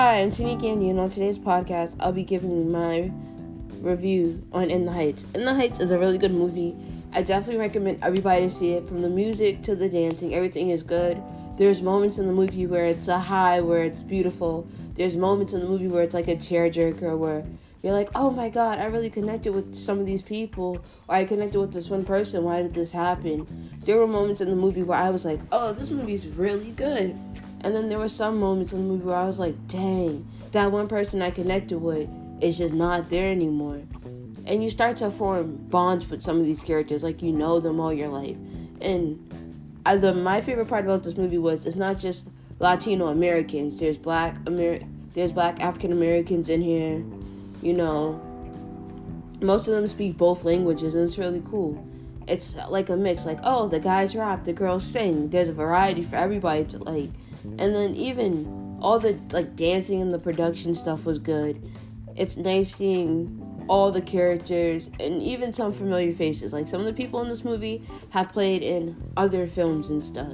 Hi, I'm Tini Candy, and on today's podcast, I'll be giving my review on In the Heights. In the Heights is a really good movie. I definitely recommend everybody to see it. From the music to the dancing, everything is good. There's moments in the movie where it's a high, where it's beautiful. There's moments in the movie where it's like a tearjerker, where you're like, oh my god, I really connected with some of these people, or I connected with this one person. Why did this happen? There were moments in the movie where I was like, oh, this movie's really good. And then there were some moments in the movie where I was like, dang, that one person I connected with is just not there anymore. And you start to form bonds with some of these characters, like you know them all your life. And I, the, my favorite part about this movie was it's not just Latino Americans. There's black Amer- there's black African Americans in here. You know, most of them speak both languages, and it's really cool. It's like a mix. Like, oh, the guys rap, the girls sing. There's a variety for everybody to like and then even all the like dancing and the production stuff was good. It's nice seeing all the characters and even some familiar faces. Like some of the people in this movie have played in other films and stuff.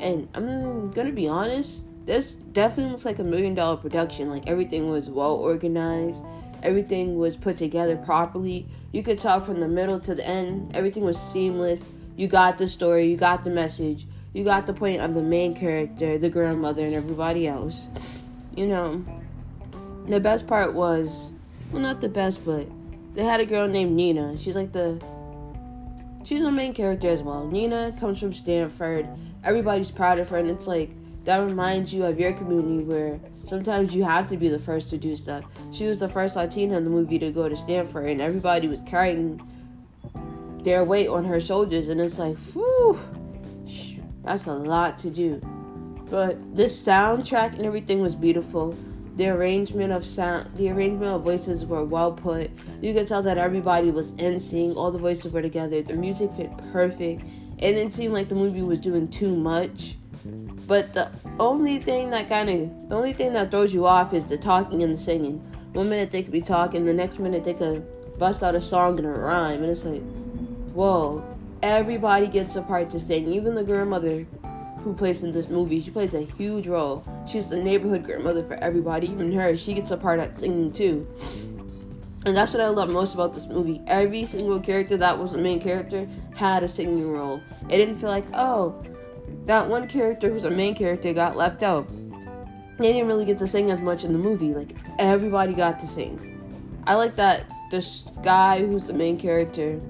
And I'm gonna be honest, this definitely looks like a million dollar production. Like everything was well organized, everything was put together properly. You could tell from the middle to the end, everything was seamless. You got the story, you got the message, you got the point of the main character, the grandmother, and everybody else. You know, the best part was, well, not the best, but they had a girl named Nina. She's like the, she's the main character as well. Nina comes from Stanford. Everybody's proud of her, and it's like, that reminds you of your community where sometimes you have to be the first to do stuff. She was the first Latina in the movie to go to Stanford, and everybody was carrying their weight on her shoulders, and it's like, whew that's a lot to do. But this soundtrack and everything was beautiful. The arrangement of sound, the arrangement of voices were well put. You could tell that everybody was in sync. All the voices were together. The music fit perfect. It didn't seem like the movie was doing too much. But the only thing that kind of, the only thing that throws you off is the talking and the singing. One minute they could be talking, the next minute they could bust out a song and a rhyme, and it's like, whoa, everybody gets a part to sing. Even the grandmother who plays in this movie, she plays a huge role. She's the neighborhood grandmother for everybody. Even her, she gets a part at singing too. And that's what I love most about this movie. Every single character that was the main character had a singing role. It didn't feel like, oh, that one character who's a main character got left out. They didn't really get to sing as much in the movie. Like, everybody got to sing. I like that this guy who's the main character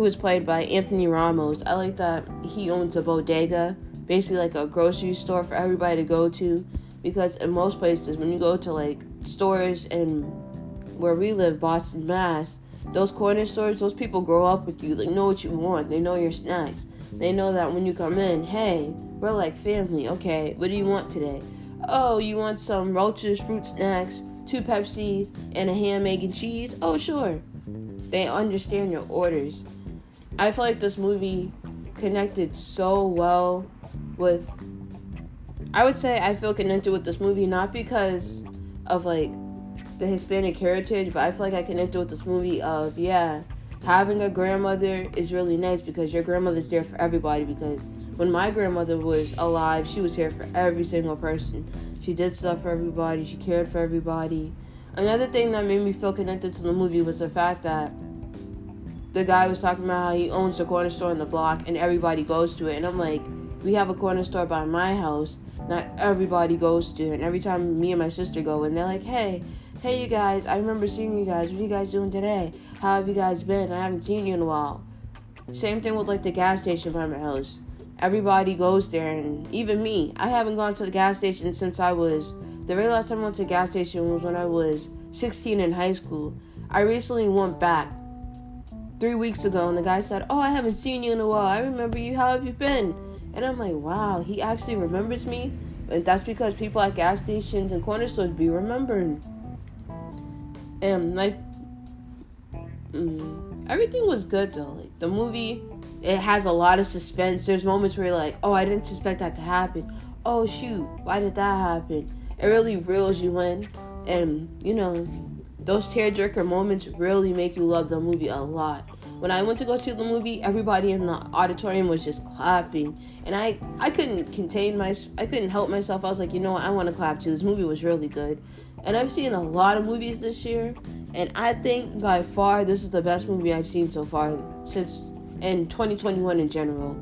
who is played by Anthony Ramos. I like that he owns a bodega, basically like a grocery store for everybody to go to. Because in most places, when you go to like stores and where we live, Boston, Mass, those corner stores, those people grow up with you. They know what you want. They know your snacks. They know that when you come in, hey, we're like family. Okay, what do you want today? Oh, you want some roaches, fruit snacks, two Pepsi, and a ham, egg, and cheese? Oh, sure. They understand your orders. I feel like this movie connected so well with. I would say I feel connected with this movie not because of like the Hispanic heritage, but I feel like I connected with this movie of yeah, having a grandmother is really nice because your grandmother's there for everybody. Because when my grandmother was alive, she was here for every single person. She did stuff for everybody. She cared for everybody. Another thing that made me feel connected to the movie was the fact that the guy was talking about how he owns the corner store in the block and everybody goes to it. And I'm like, we have a corner store by my house. Not everybody goes to it. And every time me and my sister go and they're like, hey, hey, you guys, I remember seeing you guys. What are you guys doing today? How have you guys been? I haven't seen you in a while. Same thing with like the gas station by my house. Everybody goes there, and even me. I haven't gone to the gas station since I was. The very last time I went to gas station was when I was 16 in high school. I recently went back three weeks ago, and the guy said, "Oh, I haven't seen you in a while. I remember you. How have you been?" And I'm like, "Wow, he actually remembers me." And that's because people at gas stations and corner stores be remembering. And my mm, everything was good though. Like the movie, it has a lot of suspense. There's moments where you're like, "Oh, I didn't suspect that to happen." Oh shoot, why did that happen? It really reels you in, and you know those tearjerker moments really make you love the movie a lot. when I went to go see the movie, everybody in the auditorium was just clapping, and I I couldn't contain my I couldn't help myself. I was like, you know what, I want to clap too. This movie was really good, and I've seen a lot of movies this year, and I think by far this is the best movie I've seen so far since in 2021 in general.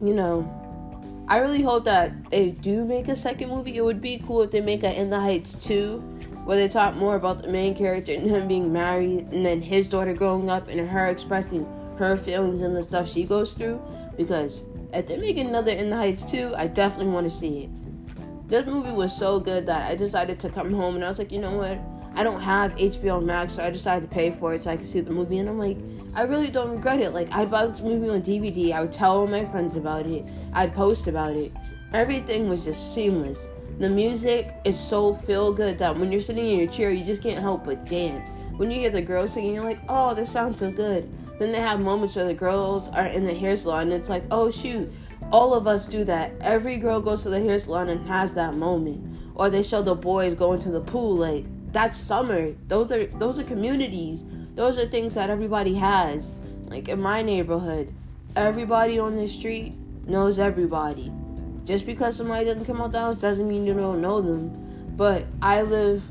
You know, I really hope that they do make a second movie. It would be cool if they make a In the Heights 2 where they talk more about the main character and him being married and then his daughter growing up and her expressing her feelings and the stuff she goes through. Because if they make another In the Heights 2, I definitely want to see it. This movie was so good that I decided to come home and I was like, you know what? I don't have HBO Max, so I decided to pay for it so I could see the movie. And I'm like, I really don't regret it. Like, I bought this movie on DVD. I would tell all my friends about it. I'd post about it. Everything was just seamless. The music is so feel good that when you're sitting in your chair, you just can't help but dance. When you hear the girls singing, you're like, oh, this sounds so good. Then they have moments where the girls are in the hair salon, and it's like, oh, shoot. All of us do that. Every girl goes to the hair salon and has that moment. Or they show the boys going to the pool, like, that's summer. Those are those are communities those are things that everybody has. Like in my neighborhood, everybody on the street knows everybody. Just because somebody doesn't come out the house doesn't mean you don't know them. But I live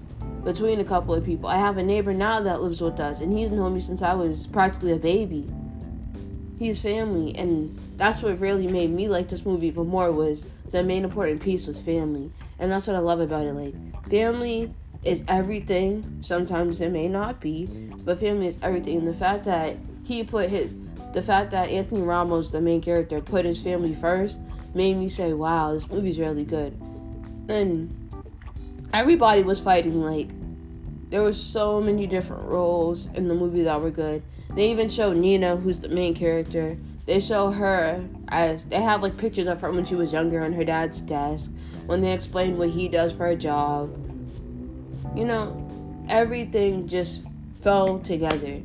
between a couple of people. I have a neighbor now that lives with us, and he's known me since I was practically a baby. He's family, and that's what really made me like this movie even more. Was the main important piece was family, and that's what I love about it. Like family is everything. Sometimes it may not be, but family is everything. The fact that he put his, the fact that Anthony Ramos, the main character, put his family first, made me say, "Wow, this movie's really good." And everybody was fighting like there were so many different roles in the movie that were good. They even showed Nina, who's the main character. They show her as they have like pictures of her when she was younger on her dad's desk. When they explain what he does for a job, you know, everything just fell together.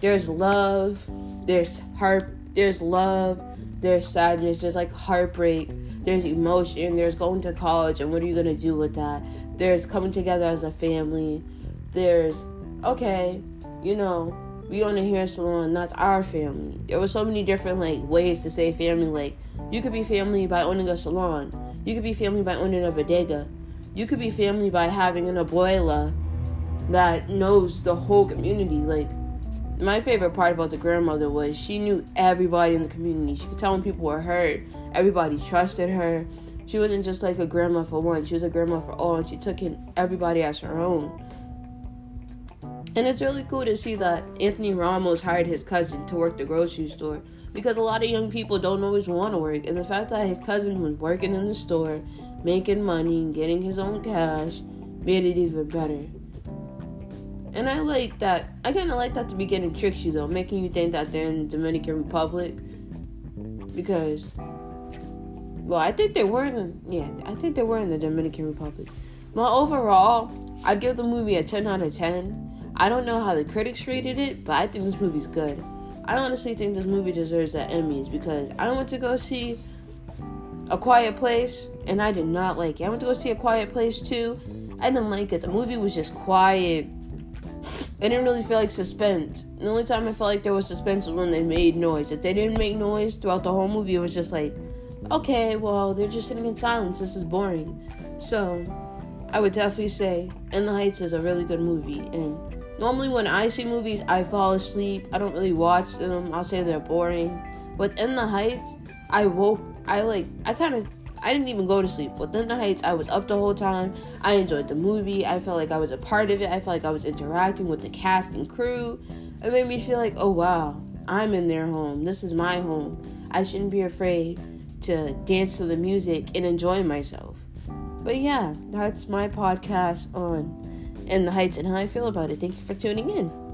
There's love, there's heart, there's love, there's sadness, there's like heartbreak, there's emotion, there's going to college and what are you gonna do with that? There's coming together as a family. There's okay, you know, we own a hair salon, that's our family. There were so many different like ways to say family. Like you could be family by owning a salon. You could be family by owning a bodega. You could be family by having an abuela that knows the whole community. Like, my favorite part about the grandmother was she knew everybody in the community. She could tell when people were hurt. Everybody trusted her. She wasn't just like a grandma for one. She was a grandma for all, and she took in everybody as her own. And it's really cool to see that Anthony Ramos hired his cousin to work the grocery store because a lot of young people don't always want to work. And the fact that his cousin was working in the store, making money, and getting his own cash, made it even better. And I like that. I kind of like that the beginning tricks you though, making you think that they're in the Dominican Republic. Because, well, I think they were in. Yeah, I think they were in the Dominican Republic. But overall, I'd give the movie a 10 out of 10. I don't know how the critics rated it, but I think this movie's good. I honestly think this movie deserves the Emmys because I went to go see A Quiet Place and I did not like it. I went to go see A Quiet Place too. I didn't like it. The movie was just quiet I didn't really feel like suspense. The only time I felt like there was suspense was when they made noise. If they didn't make noise throughout the whole movie, it was just like, okay, well, they're just sitting in silence. This is boring. So, I would definitely say In the Heights is a really good movie. And normally, when I see movies, I fall asleep. I don't really watch them. I'll say they're boring. But In the Heights, I woke, I like, I kind of I didn't even go to sleep. Within the Heights, I was up the whole time. I enjoyed the movie. I felt like I was a part of it. I felt like I was interacting with the cast and crew. It made me feel like, oh wow, I'm in their home. This is my home. I shouldn't be afraid to dance to the music and enjoy myself. But yeah, that's my podcast on In the Heights and how I feel about it. Thank you for tuning in.